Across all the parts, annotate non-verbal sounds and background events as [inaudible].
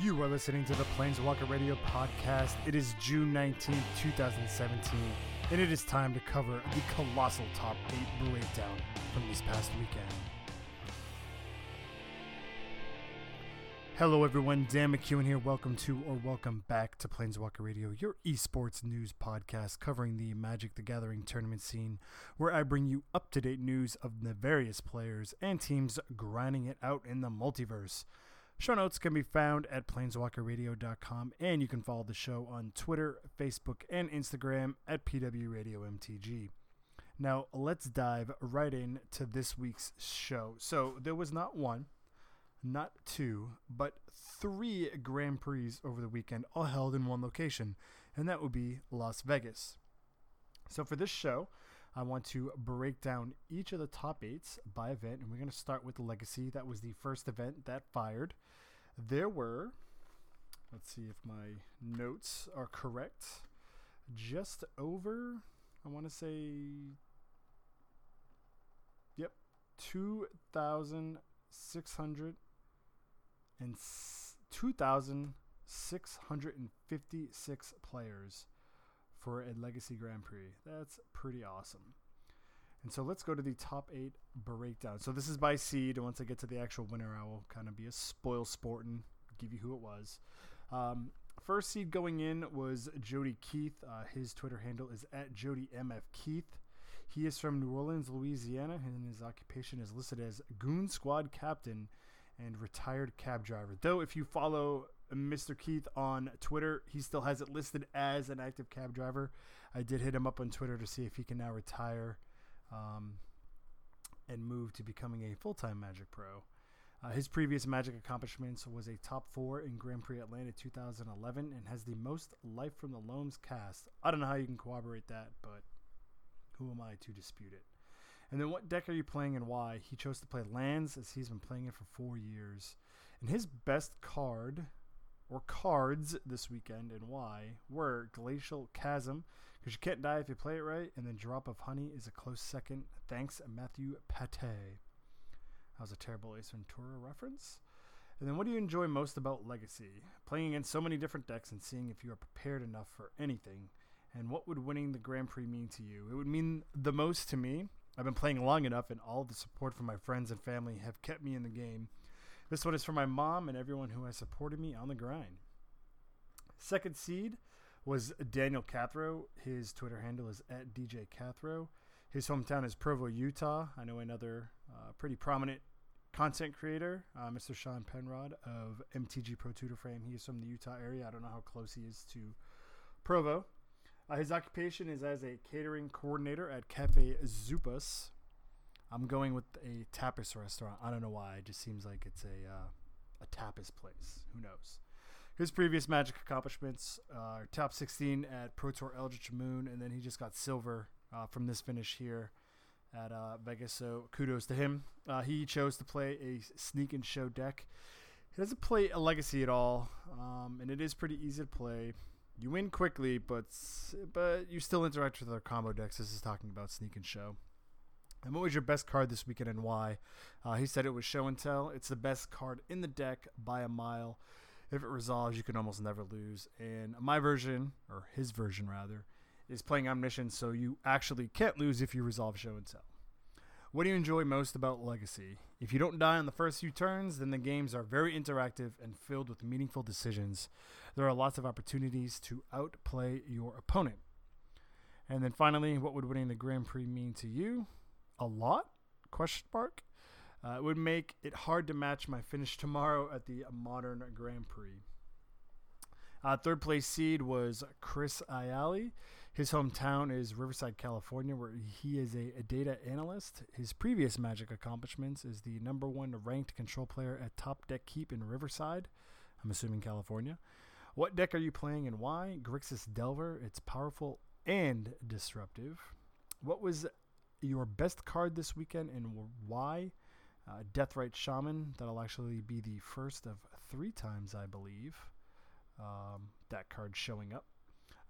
You are listening to the Planeswalker Radio podcast. It is June 19th, 2017, and it is time to cover the colossal top 8 breakdown from this past weekend. Hello, everyone. Dan McEwen here. Welcome to or welcome back to Planeswalker Radio, your esports news podcast covering the Magic the Gathering tournament scene, where I bring you up to date news of the various players and teams grinding it out in the multiverse. Show notes can be found at planeswalkerradio.com, and you can follow the show on Twitter, Facebook, and Instagram at PWRadioMTG. Now, let's dive right in to this week's show. So, there was not one, not two, but three Grand Prix over the weekend, all held in one location, and that would be Las Vegas. So, for this show, I want to break down each of the top eights by event, and we're going to start with the Legacy. That was the first event that fired. There were, let's see if my notes are correct, just over, I want to say, yep, 2,600 and 2,656 players for a Legacy Grand Prix. That's pretty awesome. And so let's go to the top eight breakdown. So this is by seed, and once I get to the actual winner, I will kind of be a spoil sport and give you who it was. Um, first seed going in was Jody Keith. Uh, his Twitter handle is at Jody MF Keith. He is from New Orleans, Louisiana, and his occupation is listed as Goon Squad Captain and retired cab driver. Though, if you follow Mr. Keith on Twitter. He still has it listed as an active cab driver. I did hit him up on Twitter to see if he can now retire um, and moved to becoming a full time Magic Pro. Uh, his previous Magic accomplishments was a top four in Grand Prix Atlanta 2011 and has the most Life from the Loams cast. I don't know how you can corroborate that, but who am I to dispute it? And then what deck are you playing and why? He chose to play lands as he's been playing it for four years. And his best card or cards this weekend and why were Glacial Chasm, because you can't die if you play it right, and then Drop of Honey is a close second. Thanks, Matthew Pate. That was a terrible Ace Ventura reference. And then, what do you enjoy most about Legacy? Playing against so many different decks and seeing if you are prepared enough for anything. And what would winning the Grand Prix mean to you? It would mean the most to me. I've been playing long enough, and all the support from my friends and family have kept me in the game this one is for my mom and everyone who has supported me on the grind. Second seed was Daniel Cathro. His Twitter handle is at DJ Cathro. His hometown is Provo, Utah. I know another uh, pretty prominent content creator, uh, Mr. Sean Penrod of MTG Pro Tutor Frame. He is from the Utah area. I don't know how close he is to Provo. Uh, his occupation is as a catering coordinator at Cafe Zupas. I'm going with a tapas restaurant. I don't know why. It just seems like it's a uh, a tapas place. Who knows? His previous Magic accomplishments are top 16 at Pro Tour Eldritch Moon, and then he just got silver uh, from this finish here at uh, Vegas. So kudos to him. Uh, he chose to play a sneak and show deck. He doesn't play a legacy at all, um, and it is pretty easy to play. You win quickly, but but you still interact with other combo decks. This is talking about sneak and show. And what was your best card this weekend and why? Uh, he said it was Show and Tell. It's the best card in the deck by a mile. If it resolves, you can almost never lose. And my version, or his version rather, is playing Omniscience, so you actually can't lose if you resolve Show and Tell. What do you enjoy most about Legacy? If you don't die on the first few turns, then the games are very interactive and filled with meaningful decisions. There are lots of opportunities to outplay your opponent. And then finally, what would winning the Grand Prix mean to you? a lot? Question mark. Uh, it would make it hard to match my finish tomorrow at the Modern Grand Prix. Uh, third place seed was Chris Ayali. His hometown is Riverside, California, where he is a, a, data analyst. His previous Magic accomplishments is the number one ranked control player at Top Deck Keep in Riverside. I'm assuming California. What deck are you playing and why? Grixis Delver. It's powerful and disruptive. What was your best card this weekend and why. Uh, Deathrite Shaman, that'll actually be the first of three times, I believe, um, that card showing up.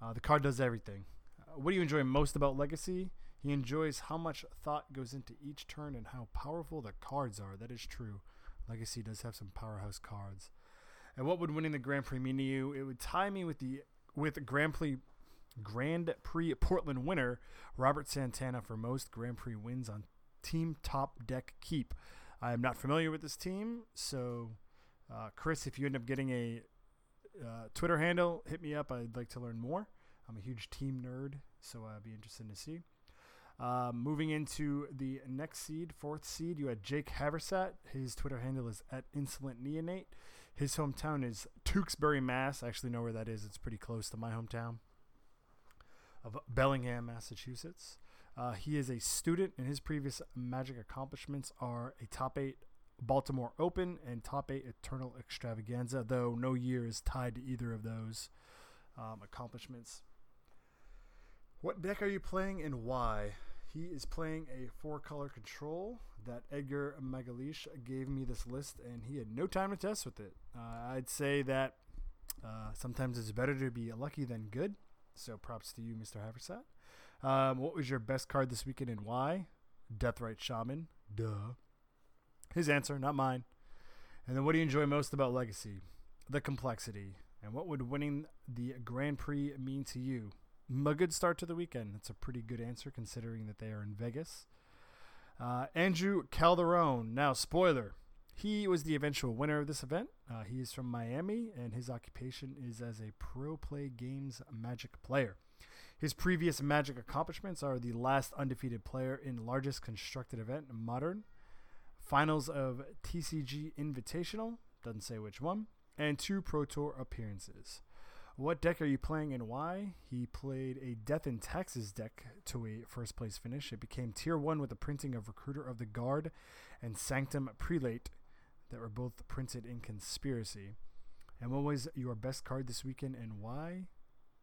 Uh, the card does everything. Uh, what do you enjoy most about Legacy? He enjoys how much thought goes into each turn and how powerful the cards are. That is true. Legacy does have some powerhouse cards. And what would winning the Grand Prix mean to you? It would tie me with the with Grand Prix Grand Prix Portland winner Robert Santana for most Grand Prix wins on Team Top Deck Keep. I am not familiar with this team, so uh, Chris, if you end up getting a uh, Twitter handle, hit me up. I'd like to learn more. I'm a huge team nerd, so I'd be interested to see. Uh, moving into the next seed, fourth seed, you had Jake Haversat. His Twitter handle is at Insolent Neonate. His hometown is Tewksbury, Mass. I actually know where that is. It's pretty close to my hometown of Bellingham, Massachusetts. Uh, he is a student, and his previous Magic accomplishments are a top eight Baltimore Open and top eight Eternal Extravaganza, though no year is tied to either of those um, accomplishments. What deck are you playing and why? He is playing a four color control that Edgar Magalhaes gave me this list, and he had no time to test with it. Uh, I'd say that uh, sometimes it's better to be lucky than good. So props to you, Mr. Haversat. Um, what was your best card this weekend and why? Deathrite Shaman. Duh. His answer, not mine. And then what do you enjoy most about Legacy? The complexity. And what would winning the Grand Prix mean to you? A good start to the weekend. That's a pretty good answer considering that they are in Vegas. Uh, Andrew Calderon. Now, spoiler. He was the eventual winner of this event. Uh, he is from Miami, and his occupation is as a pro play games Magic player. His previous Magic accomplishments are the last undefeated player in largest constructed event Modern, finals of TCG Invitational, doesn't say which one, and two Pro Tour appearances. What deck are you playing and why? He played a Death and Taxes deck to a first place finish. It became tier 1 with the printing of Recruiter of the Guard and Sanctum Prelate that were both printed in Conspiracy. And what was your best card this weekend and why?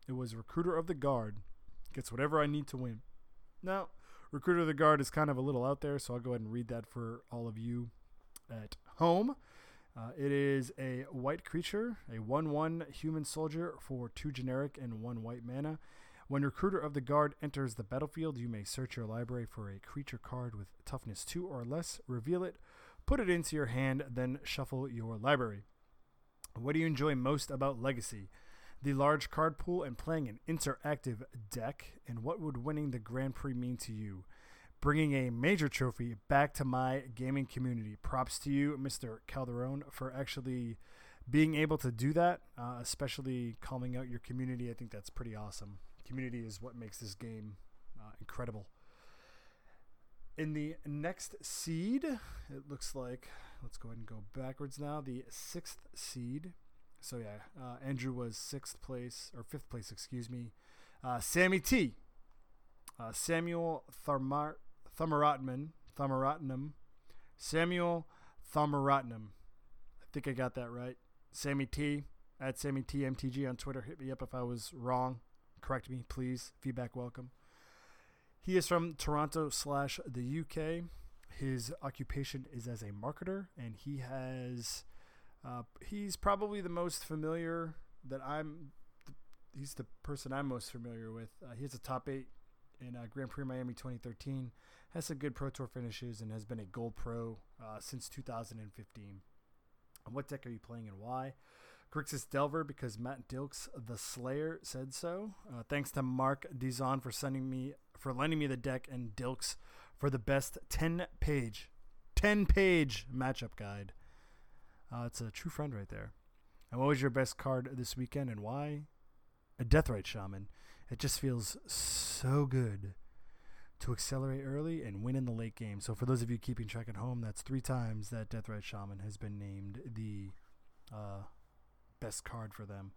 It was Recruiter of the Guard. Gets whatever I need to win. Now, Recruiter of the Guard is kind of a little out there, so I'll go ahead and read that for all of you at home. Uh, it is a white creature, a 1 1 human soldier for 2 generic and 1 white mana. When Recruiter of the Guard enters the battlefield, you may search your library for a creature card with toughness 2 or less, reveal it, put it into your hand, then shuffle your library. What do you enjoy most about Legacy? The large card pool and playing an interactive deck, and what would winning the Grand Prix mean to you? Bringing a major trophy back to my gaming community. Props to you, Mr. Calderon, for actually being able to do that, uh, especially calling out your community. I think that's pretty awesome. Community is what makes this game uh, incredible. In the next seed, it looks like, let's go ahead and go backwards now. The sixth seed. So, yeah, uh, Andrew was sixth place, or fifth place, excuse me. Uh, Sammy T. Uh, Samuel Thamar- Tharmaratnam. Tharmaratnam. Samuel Tharmaratnam. I think I got that right. Sammy T. At Sammy T MTG on Twitter. Hit me up if I was wrong. Correct me, please. Feedback welcome. He is from Toronto slash the UK. His occupation is as a marketer, and he has. Uh, he's probably the most familiar that I'm. He's the person I'm most familiar with. Uh, he has a top eight in uh, Grand Prix Miami 2013. Has some good Pro Tour finishes and has been a Gold Pro uh, since 2015. And what deck are you playing and why? Grixis Delver because Matt Dilks, the Slayer, said so. Uh, thanks to Mark Dizon for sending me for lending me the deck and Dilks for the best 10 page 10 page matchup guide. Uh, it's a true friend right there. And what was your best card this weekend and why? A Deathrite Shaman. It just feels so good to accelerate early and win in the late game. So for those of you keeping track at home, that's three times that Deathrite Shaman has been named the uh, best card for them.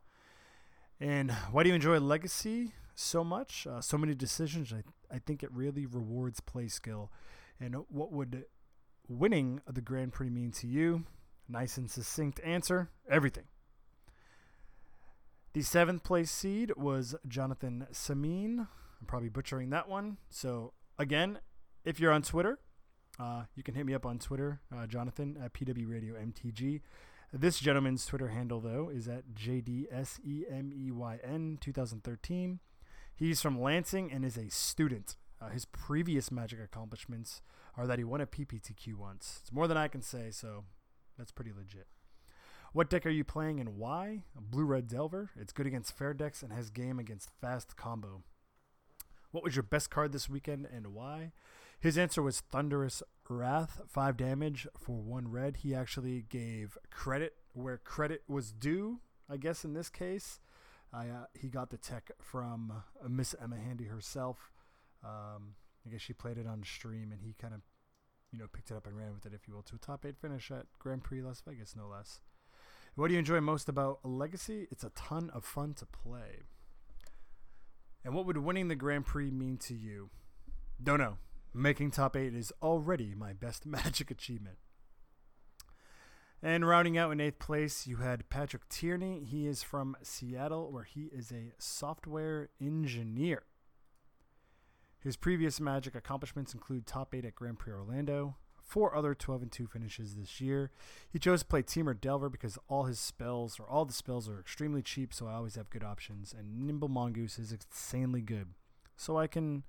And why do you enjoy Legacy so much? Uh, so many decisions. I, I think it really rewards play skill. And what would winning the Grand Prix mean to you? Nice and succinct answer everything. The seventh place seed was Jonathan Samin. I'm probably butchering that one. So, again, if you're on Twitter, uh, you can hit me up on Twitter, uh, Jonathan at PW Radio MTG. This gentleman's Twitter handle, though, is at JDSEMEYN 2013. He's from Lansing and is a student. Uh, his previous Magic accomplishments are that he won a PPTQ once. It's more than I can say, so that's pretty legit. What deck are you playing and why? Blue Red Delver. It's good against fair decks and has game against fast combo. What was your best card this weekend and why? His answer was Thunderous Wrath, 5 damage for 1 red. He actually gave credit where credit was due, I guess in this case. I, uh, he got the tech from uh, Miss Emma Handy herself. Um, I guess she played it on stream, and he kind of, you know, picked it up and ran with it, if you will, to a top eight finish at Grand Prix Las Vegas, no less. What do you enjoy most about Legacy? It's a ton of fun to play. And what would winning the Grand Prix mean to you? Don't know. Making top eight is already my best [laughs] Magic achievement. And rounding out in eighth place, you had Patrick Tierney. He is from Seattle, where he is a software engineer. His previous Magic accomplishments include top eight at Grand Prix Orlando, four other 12 and 2 finishes this year. He chose to play Temur Delver because all his spells, or all the spells, are extremely cheap, so I always have good options. And Nimble Mongoose is insanely good. So I can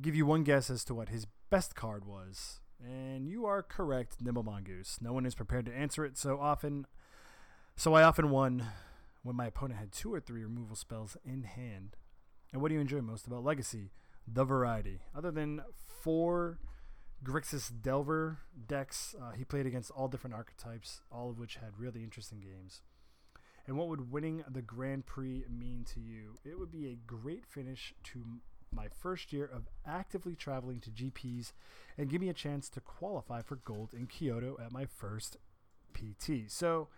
give you one guess as to what his best card was. And you are correct, Nimble Mongoose. No one is prepared to answer it so often. So I often won when my opponent had two or three removal spells in hand. And what do you enjoy most about Legacy? The variety. Other than four Grixis Delver decks, uh, he played against all different archetypes, all of which had really interesting games. And what would winning the Grand Prix mean to you? It would be a great finish to my first year of actively traveling to GPs and give me a chance to qualify for gold in Kyoto at my first PT. So,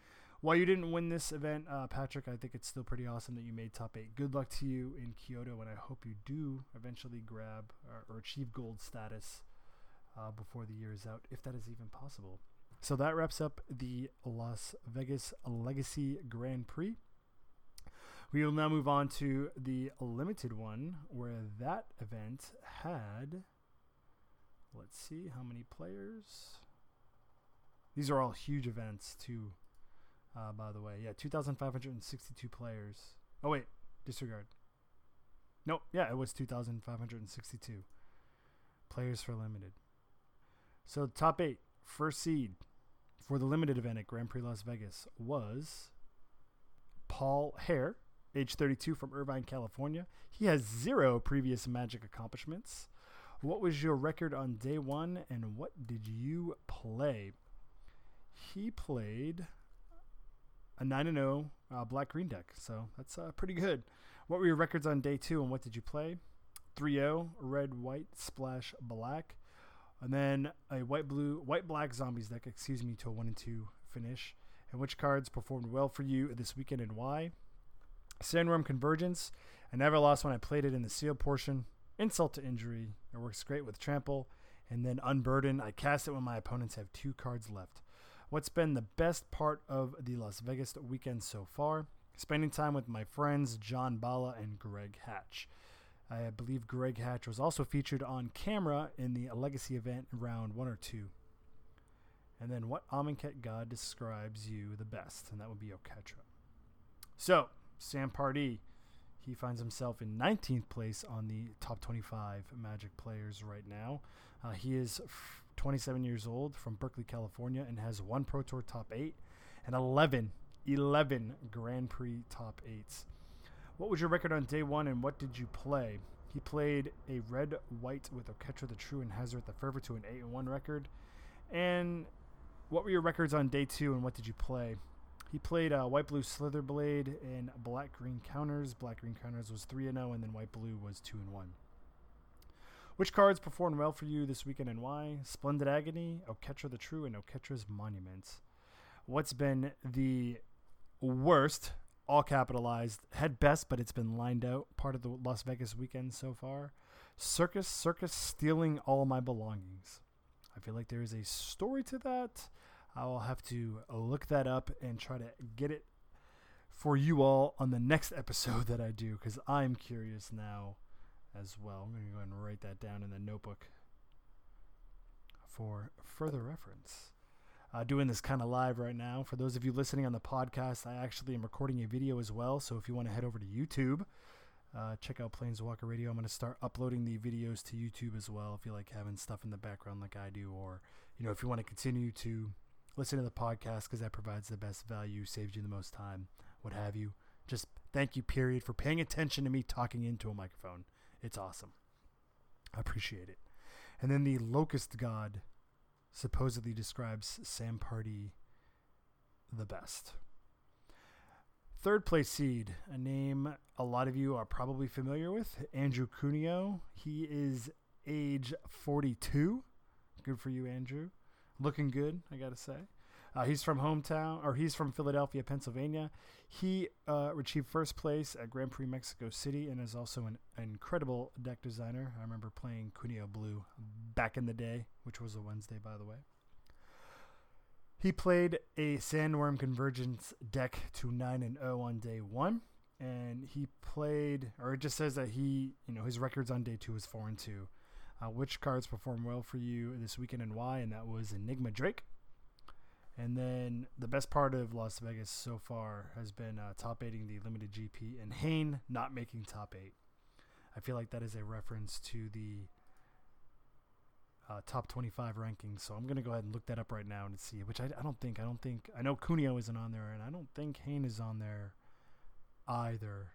while you didn't win this event, uh, Patrick, I think it's still pretty awesome that you made top eight. Good luck to you in Kyoto, and I hope you do eventually grab or, or achieve gold status uh, before the year is out, if that is even possible. So that wraps up the Las Vegas Legacy Grand Prix. We will now move on to the limited one, where that event had. Let's see how many players. These are all huge events, too, uh, by the way. Yeah, 2,562 players. Oh, wait, disregard. Nope, yeah, it was 2,562 players for limited. So, top eight, first seed for the limited event at Grand Prix Las Vegas was Paul Hare age 32 from Irvine, California. He has zero previous Magic accomplishments. What was your record on day one, and what did you play? He played a 9 0 uh, black green deck, so that's uh, pretty good. What were your records on day two, and what did you play? 3 0, red, white, splash, black. And then a white, blue, white, black zombies deck, excuse me, to a 1 and 2 finish. And which cards performed well for you this weekend and why? Sandworm Convergence. I never lost when I played it in the sealed portion. Insult to injury. It works great with Trample. And then Unburden. I cast it when my opponents have two cards left. What's been the best part of the Las Vegas weekend so far? Spending time with my friends John Bala and Greg Hatch. I believe Greg Hatch was also featured on camera in the Legacy event round one or two. And then what Amonkhet god describes you the best? And that would be Oketra. So, Sam Pardee. He finds himself in 19th place on the top 25 Magic players right now. Uh, he is 27 years old from Berkeley, California, and has one Pro Tour top eight and 11, 11 Grand Prix top eights. What was your record on day one, and what did you play? He played a red white with Oketra the True and Hazoret the Fervent to an 8 and 1 record. And what were your records on day two, and what did you play? He played uh, White Blue Slitherblade and Black Green Counters. Black Green Counters was 3 and 0, and then White Blue was 2 and 1. Which cards performed well for you this weekend and why? Splendid Agony, Oketra the True, and Oketra's Monument. What's been the worst, all capitalized, head best, but it's been lined out, part of the Las Vegas weekend so far? Circus Circus stealing all my belongings. I feel like there is a story to that. I will have to look that up and try to get it for you all on the next episode that I do because I'm curious now as well. I'm going to go ahead and write that down in the notebook for further reference. Uh, doing this kind of live right now. For those of you listening on the podcast, I actually am recording a video as well. So if you want to head over to YouTube, uh, check out Planeswalker Radio. I'm going to start uploading the videos to YouTube as well if you like having stuff in the background like I do, or you know if you want to continue to listen to the podcast because that provides the best value, saves you the most time, what have you. Just thank you, period, for paying attention to me talking into a microphone. It's awesome. I appreciate it. And then the Locust God supposedly describes Sam Pardee the best. Third place seed, a name a lot of you are probably familiar with, Andrew Cuneo. He is age 42. Good for you, Andrew. Looking good, I gotta say. Uh, he's from hometown, or he's from Philadelphia, Pennsylvania. He uh, achieved first place at Grand Prix Mexico City and is also an, incredible deck designer. I remember playing Cuneo Blue back in the day, which was a Wednesday, by the way. He played a Sandworm Convergence deck to 9 and 0 on day one. And he played, or it just says that he, you know, his records on day two was 4 and 2. Uh, which cards performed well for you this weekend and why? And that was Enigma Drake, and then the best part of Las Vegas so far has been uh, top eighting the limited GP and Hain not making top eight. I feel like that is a reference to the uh, top 25 rankings. So I'm going to go ahead and look that up right now and see, which I, I don't think, I don't think, I know Cuneo isn't on there and I don't think Hain is on there either.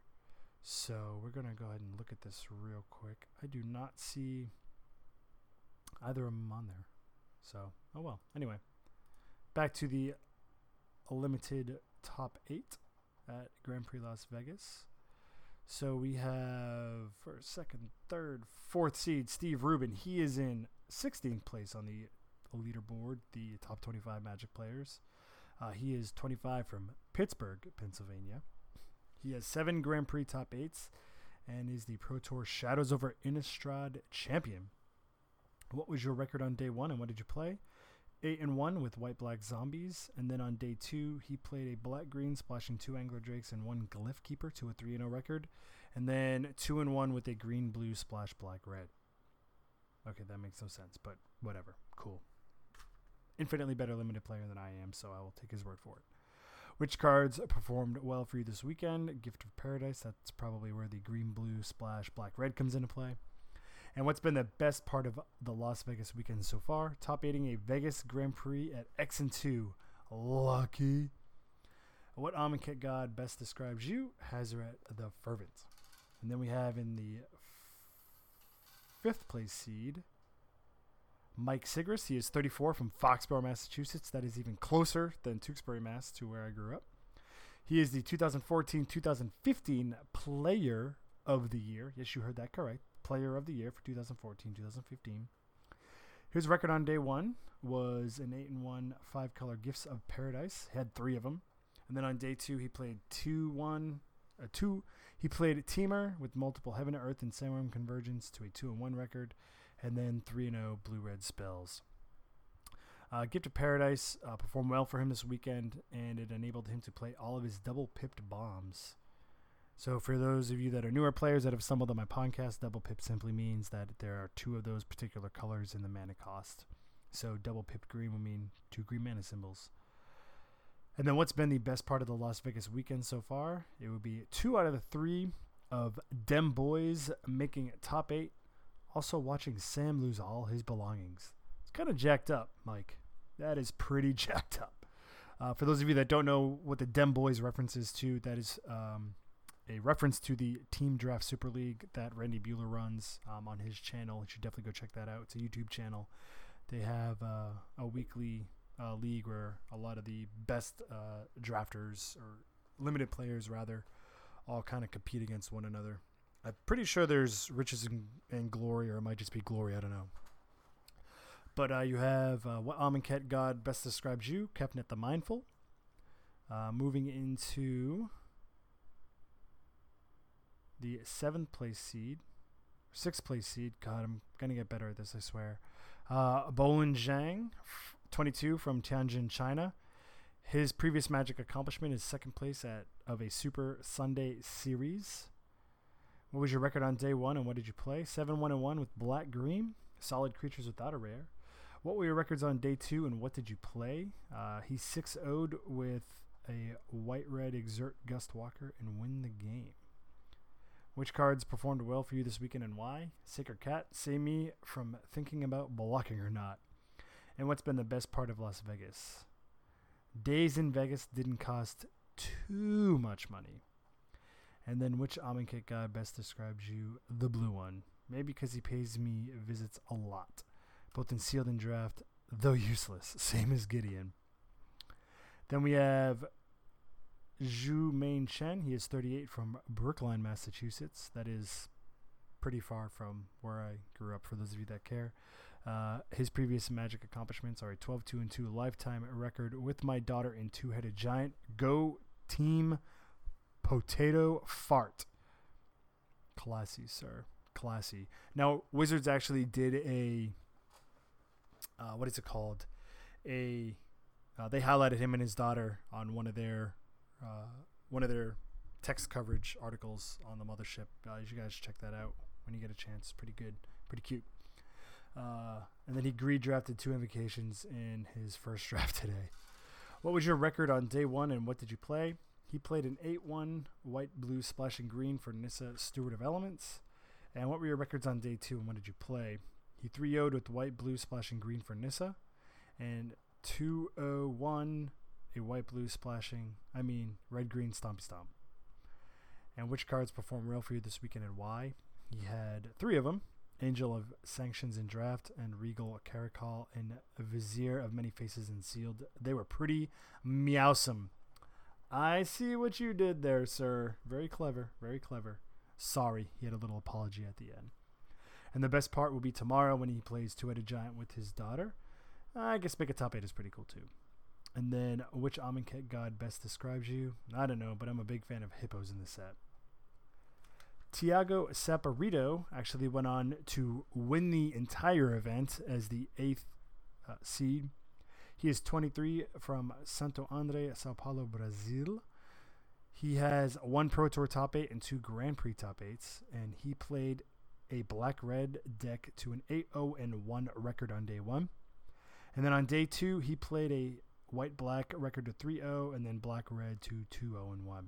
So we're going to go ahead and look at this real quick. I do not see either of them on there. So, oh well. Anyway back to the limited top eight at Grand Prix Las Vegas. So we have first, second, third, fourth seed Steve Rubin. He is in 16th place on the leaderboard, the top 25 Magic players. Uh, he is 25 from Pittsburgh, Pennsylvania. He has seven Grand Prix top eights and is the Pro Tour Shadows over Innistrad champion. What was your record on day one and what did you play? Eight and one with white black zombies, and then on day two he played a black green splashing two angler drakes and one glyph keeper to a three and zero oh record, and then two and one with a green blue splash black red. Okay, that makes no sense, but whatever, cool. Infinitely better limited player than I am, so I will take his word for it. Which cards performed well for you this weekend? Gift of Paradise, that's probably where the green blue splash black red comes into play. And what's been the best part of the Las Vegas weekend so far? Top aiding a Vegas Grand Prix at X and 2. Lucky. What Amonkhet god best describes you? Hazoret the Fervent. And then we have in the fifth place seed, Mike Sigrist. He is 34 from Foxborough, Massachusetts. That is even closer than Tewksbury, Mass, to where I grew up. He is the 2014 2015 Player of the Year. Yes, you heard that correct. Player of the Year for 2014 2015. His record on day one was an 8 and 1 five color Gifts of Paradise. He had three of them. And then on day two, he played 2 1. Uh, two, he played Temur with multiple Heaven to Earth and Sandworm Convergence to a 2 and 1 record, and then 3 0 blue red spells. Uh, Gift of Paradise uh, performed well for him this weekend, and it enabled him to play all of his double pipped bombs so, for those of you that are newer players that have stumbled on my podcast, double pip simply means that there are two of those particular colors in the mana cost. So, double pip green will mean two green mana symbols. And then, what's been the best part of the Las Vegas weekend so far? It would be two out of the three of Dem Boys making top eight. Also, watching Sam lose all his belongings. It's kind of jacked up, Mike. That is pretty [laughs] jacked up. Uh, for those of you that don't know what the Dem Boys references to, that is um, a reference to the Team Draft Super League that Randy Buehler runs um, on his channel. You should definitely go check that out. It's a YouTube channel. They have uh, a weekly uh, league where a lot of the best uh, drafters or limited players, rather, all kind of compete against one another. I'm pretty sure there's riches and, and glory, or it might just be glory. I don't know. But uh, you have uh, what Amonkhet God best describes you, Kefnet the Mindful. Uh, moving into the seventh place seed, sixth place seed. God, I'm gonna get better at this. I swear. Uh, Bolin Zhang, 22 from Tianjin, China. His previous Magic accomplishment is second place at of a Super Sunday series. What was your record on day one, and what did you play? Seven one and one with Black Green. Solid creatures without a rare. What were your records on day two, and what did you play? Uh, he 6 0'd with a white red Exert Gust Walker and win the game. Which cards performed well for you this weekend and why? Sacred Cat, save me from thinking about blocking or not. And what's been the best part of Las Vegas? Days in Vegas didn't cost too much money. And then which Amonkhet guy best describes you? The blue one. Maybe because he pays me visits a lot, both in sealed and draft, though useless, [laughs] same as Gideon. Then we have Zhu Main Chen. He is 38 from Brookline, Massachusetts. That is pretty far from where I grew up, for those of you that care. Uh, his previous Magic accomplishments are a 12 2 and 2 lifetime record with my daughter in Two Headed Giant. Go Team Potato Fart. Classy, sir. Classy. Now, Wizards actually did a. Uh, what is it called? A. Uh, they highlighted him and his daughter on one of their uh, one of their text coverage articles on the mothership. Uh, you guys check that out when you get a chance. Pretty good, pretty cute. Uh, and then he greed drafted two invocations in his first [laughs] draft today. What was your record on day one, and what did you play? He played an 8 1 white, blue, splashing green for Nissa Steward of Elements. And what were your records on day two, and what did you play? He 3 0'd with white, blue, splashing green for Nissa. And 2 0 1 a white blue splashing, I mean red green stompy stomp. And which cards perform well for you this weekend and why? He had three of them Angel of Sanctions in Draft and Regal Caracal and Vizier of Many Faces and Sealed. They were pretty meowsome. I see what you did there, sir. Very clever, very clever. Sorry, he had a little apology at the end. And the best part will be tomorrow when he plays Two Headed Giant with his daughter. I guess make a top eight is pretty cool too. And then, which Amonkhet god best describes you? I don't know, but I'm a big fan of hippos in the set. Thiago Saporito actually went on to win the entire event as the eighth uh, seed. He is 23 from Santo Andre, Sao Paulo, Brazil. He has one Pro Tour top eight and two Grand Prix top eights, and he played a black red deck to an 8 0 and 1 record on day one. And then on day two, he played a white black record to 3 0, and then black red to 2 0 and 1.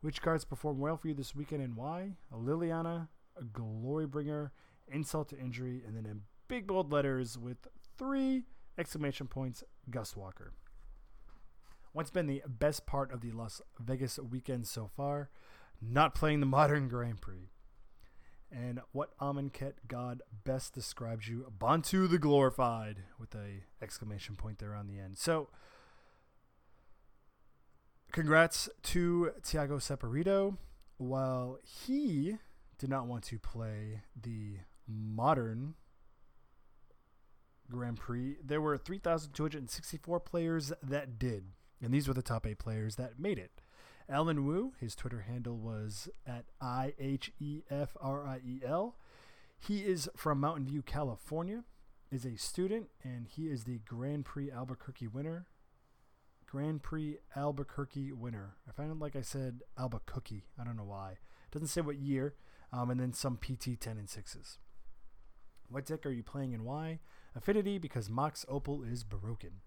Which cards perform well for you this weekend and why? Liliana, a Glorybringer, Insult to Injury, and then in big bold letters with three exclamation points, Gustwalker. What's been the best part of the Las Vegas weekend so far? Not playing the Modern Grand Prix. And what Amonkhet god best describes you? Bontu the Glorified, with a exclamation point there on the end. So, congrats to Thiago Saporito. While he did not want to play the modern Grand Prix, there were 3,264 players that did. And these were the top eight players that made it. Alan Wu, his Twitter handle was at I H E F R I E L. He is from Mountain View, California, is a student, and he is the Grand Prix Albuquerque winner Grand Prix Albuquerque winner. I found it like I said Albuquerque. I don't know why. It doesn't say what year. Um, and then some PT 10 and 6s. What deck are you playing and why? Affinity because Mox Opal is broken.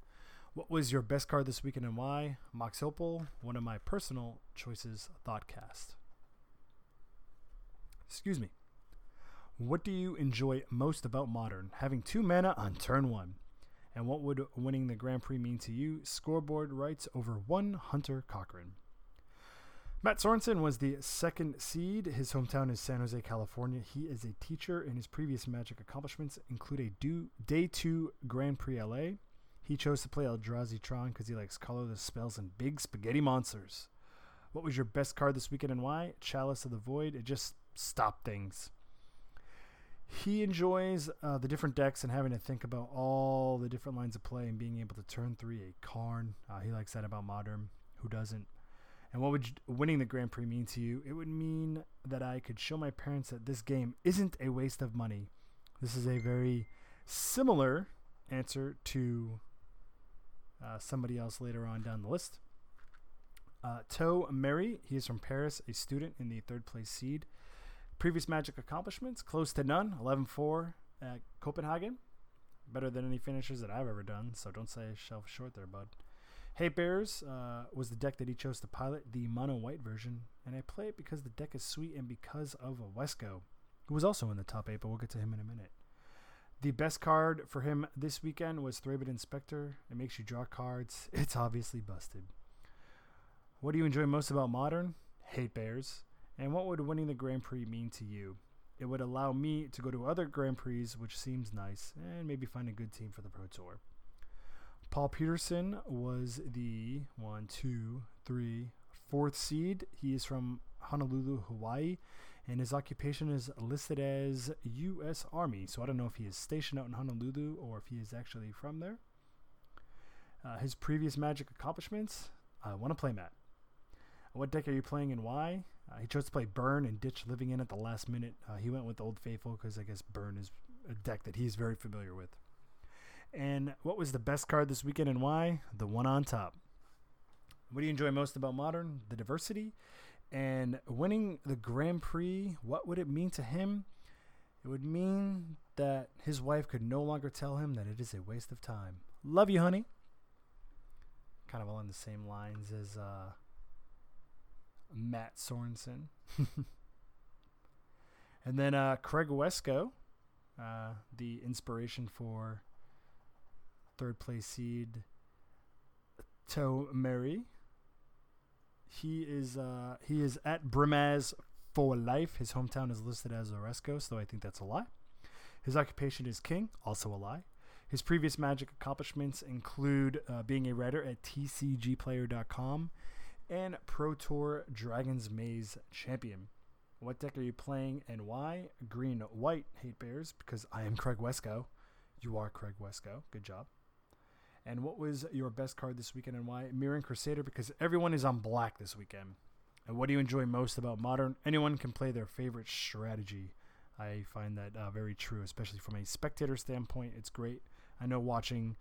What was your best card this weekend and why? Mox Opal, one of my personal choices, Thoughtcast. Excuse me. What do you enjoy most about Modern? Having two mana on turn one. And what would winning the Grand Prix mean to you? Scoreboard writes over one Hunter Cochran. Matt Sorensen was the second seed. His hometown is San Jose, California. He is a teacher, and his previous Magic accomplishments include a day two Grand Prix LA. He chose to play Eldrazi Tron because he likes colorless spells and big spaghetti monsters. What was your best card this weekend and why? Chalice of the Void. It just stopped things he enjoys uh, the different decks and having to think about all the different lines of play and being able to turn three a Karn. Uh, he likes that about Modern. Who doesn't? And what would you, winning the Grand Prix mean to you? It would mean that I could show my parents that this game isn't a waste of money. This is a very similar answer to uh, somebody else later on down the list. Uh, Toe Mary, he is from Paris, a student in the third place seed. Previous Magic accomplishments close to none. 11 4 at Copenhagen. Better than any finishes that I've ever done, so don't say shelf short there, bud. Hate Bears uh, was the deck that he chose to pilot, the mono white version, and I play it because the deck is sweet and because of a Wescoe, who was also in the top eight, but we'll get to him in a minute. The best card for him this weekend was Thraben Inspector. It makes you draw cards. [laughs] It's obviously busted. What do you enjoy most about Modern? Hate Bears. And what would winning the Grand Prix mean to you? It would allow me to go to other Grand Prix, which seems nice, and maybe find a good team for the Pro Tour. Paul Peterson was the one, two, three, fourth seed. He is from Honolulu, Hawaii, and his occupation is listed as U.S. Army. So I don't know if he is stationed out in Honolulu or if he is actually from there. Uh, his previous Magic accomplishments I want to play Matt. What deck are you playing and why? Uh, he chose to play Burn and ditch Living End at the last minute. Uh, he went with Old Faithful because I guess Burn is a deck that he's very familiar with. And what was the best card this weekend and why? The one on top. What do you enjoy most about Modern? The diversity. And winning the Grand Prix, what would it mean to him? It would mean that his wife could no longer tell him that it is a waste of time. Love you, honey. Kind of along the same lines as uh, Matt Sorensen. [laughs] and then uh, Craig Wescoe, uh, the inspiration for third place seed Toe Mary. He is uh, he is at Brimaz for life. His hometown is listed as Oresco, so I think that's a lie. His occupation is king, also a lie. His previous Magic accomplishments include uh, being a writer at TCGplayer.com and Pro Tour Dragon's Maze champion. What deck are you playing and why? Green, white, hate bears, because I am Craig Wescoe. You are Craig Wescoe. Good job. And what was your best card this weekend and why? Mirran Crusader, because everyone is on black this weekend. And what do you enjoy most about modern? Anyone can play their favorite strategy. I find that uh, very true, especially from a spectator standpoint. It's great. I know watching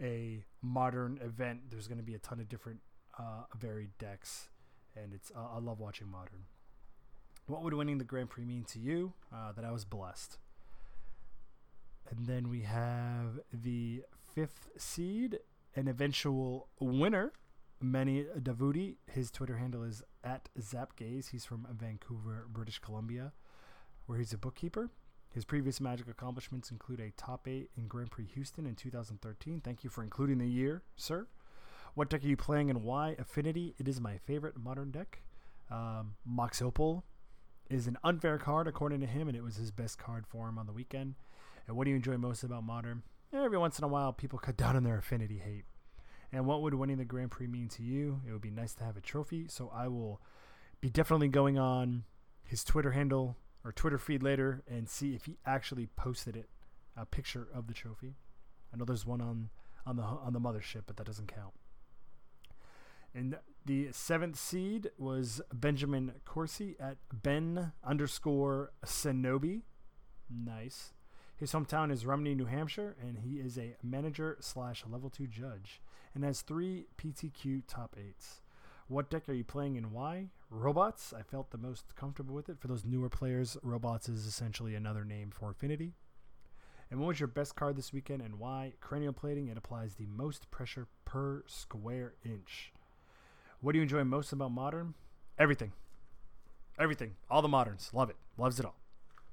a modern event, there's going to be a ton of different uh, varied decks, and it's uh, I love watching modern. What would winning the Grand Prix mean to you? Uh, that I was blessed. And then we have the fifth seed, an eventual winner, Manny Davudi. His Twitter handle is at Zapgaze. He's from Vancouver, British Columbia, where he's a bookkeeper. His previous Magic accomplishments include a top eight in Grand Prix Houston in 2013. Thank you for including the year, sir. What deck are you playing and why? Affinity. It is my favorite modern deck. Um, Mox Opal is an unfair card according to him, and it was his best card for him on the weekend. And what do you enjoy most about modern? Every once in a while, people cut down on their affinity hate. And what would winning the Grand Prix mean to you? It would be nice to have a trophy. So I will be definitely going on his Twitter handle or Twitter feed later and see if he actually posted it, a picture of the trophy. I know there's one on on the on the mothership, but that doesn't count. And the seventh seed was Benjamin Corsi at Ben underscore Senobi. Nice. His hometown is Rumney, New Hampshire, and he is a manager slash level two judge and has three PTQ top eights. What deck are you playing and why? Robots. I felt the most comfortable with it. For those newer players, Robots is essentially another name for Affinity. And what was your best card this weekend and why? Cranial plating. It applies the most pressure per square inch. What do you enjoy most about modern? Everything. Everything. All the moderns. Love it. Loves it all.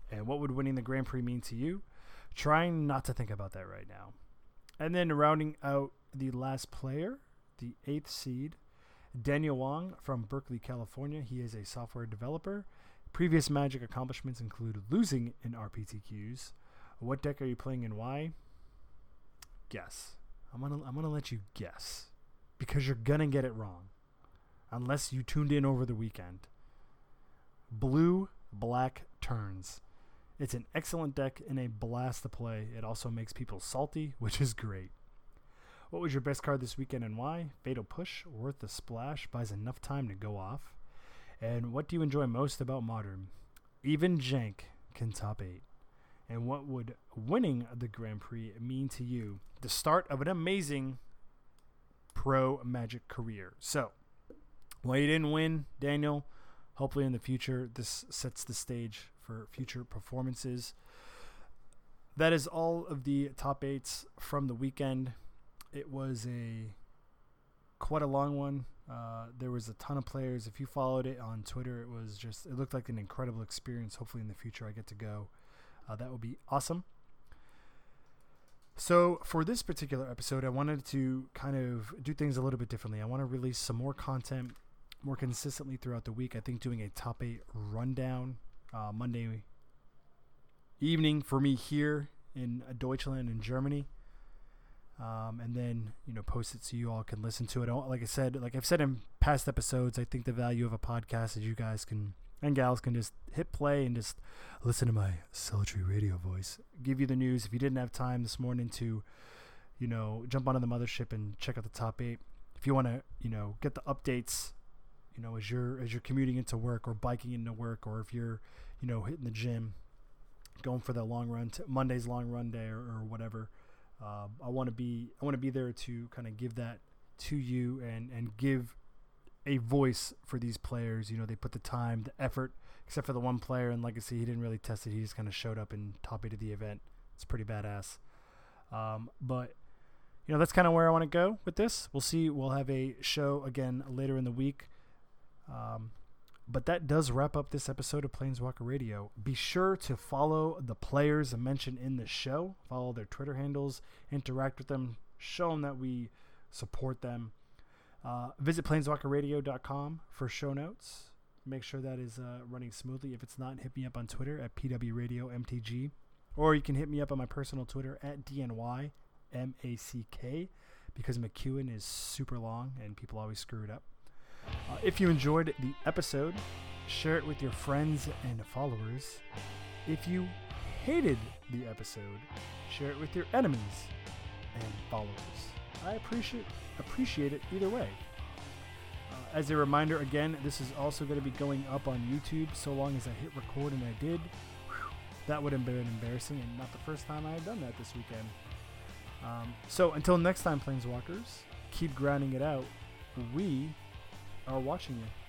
And what would winning the Grand Prix mean to you? Trying not to think about that right now. And then rounding out the last player, the eighth seed, Daniel Wong from Berkeley, California. He is a software developer. Previous Magic accomplishments include losing in RPTQs. What deck are you playing and why? Guess. I'm gonna I'm gonna let you guess because you're gonna get it wrong unless you tuned in over the weekend. Blue Black Turns. It's an excellent deck and a blast to play. It also makes people salty, [laughs] which is great. What was your best card this weekend and why? Fatal Push, worth the splash, buys enough time to go off. And what do you enjoy most about Modern? Even Jank can top 8. And what would winning the Grand Prix mean to you? The start of an amazing pro Magic career. So, well, you didn't win, Daniel. Hopefully, in the future, this sets the stage for future performances. That is all of the top eights from the weekend. It was a quite a long one. Uh, there was a ton of players. If you followed it on Twitter, it was just it looked like an incredible experience. Hopefully, in the future, I get to go. Uh, that would be awesome. So, for this particular episode, I wanted to kind of do things a little bit differently. I want to release some more content more consistently throughout the week. I think doing a top eight rundown uh, Monday evening for me here in Deutschland in Germany. Um, and then you know post it so you all can listen to it. Like I said, like I've said in past episodes, I think the value of a podcast is you guys can and gals can just hit play and just listen to my sultry radio voice. Give you the news if you didn't have time this morning to, you know, jump onto the mothership and check out the top eight. If you want to, you know, get the updates, you know, as you're as you're commuting into work or biking into work, or if you're, you know, hitting the gym, going for the long run, to Monday's long run day or, or whatever. Uh, I want to be I want to be there to kind of give that to you and and give a voice for these players. You know, they put the time, the effort, except for the one player in Legacy. He didn't really test it. He just kind of showed up and top eight of the event. It's pretty badass. Um, but, you know, that's kind of where I want to go with this. We'll see. We'll have a show again later in the week. Um, but that does wrap up this episode of Planeswalker Radio. Be sure to follow the players mentioned in the show, follow their Twitter handles, interact with them, show them that we support them. Uh, visit planeswalkerradio.com for show notes. Make sure that is uh, running smoothly. If it's not, hit me up on Twitter at PWRadioMTG. Or you can hit me up on my personal Twitter at DNYMACK because McEwen is super long and people always screw it up. Uh, if you enjoyed the episode, share it with your friends and followers. If you hated the episode, share it with your enemies and followers. I appreciate appreciate it either way. Uh, as a reminder, again, this is also going to be going up on YouTube so long as I hit record, and I did. Whew, that would have been embarrassing, and not the first time I have done that this weekend. Um, so until next time, Planeswalkers, keep grinding it out. We are watching you.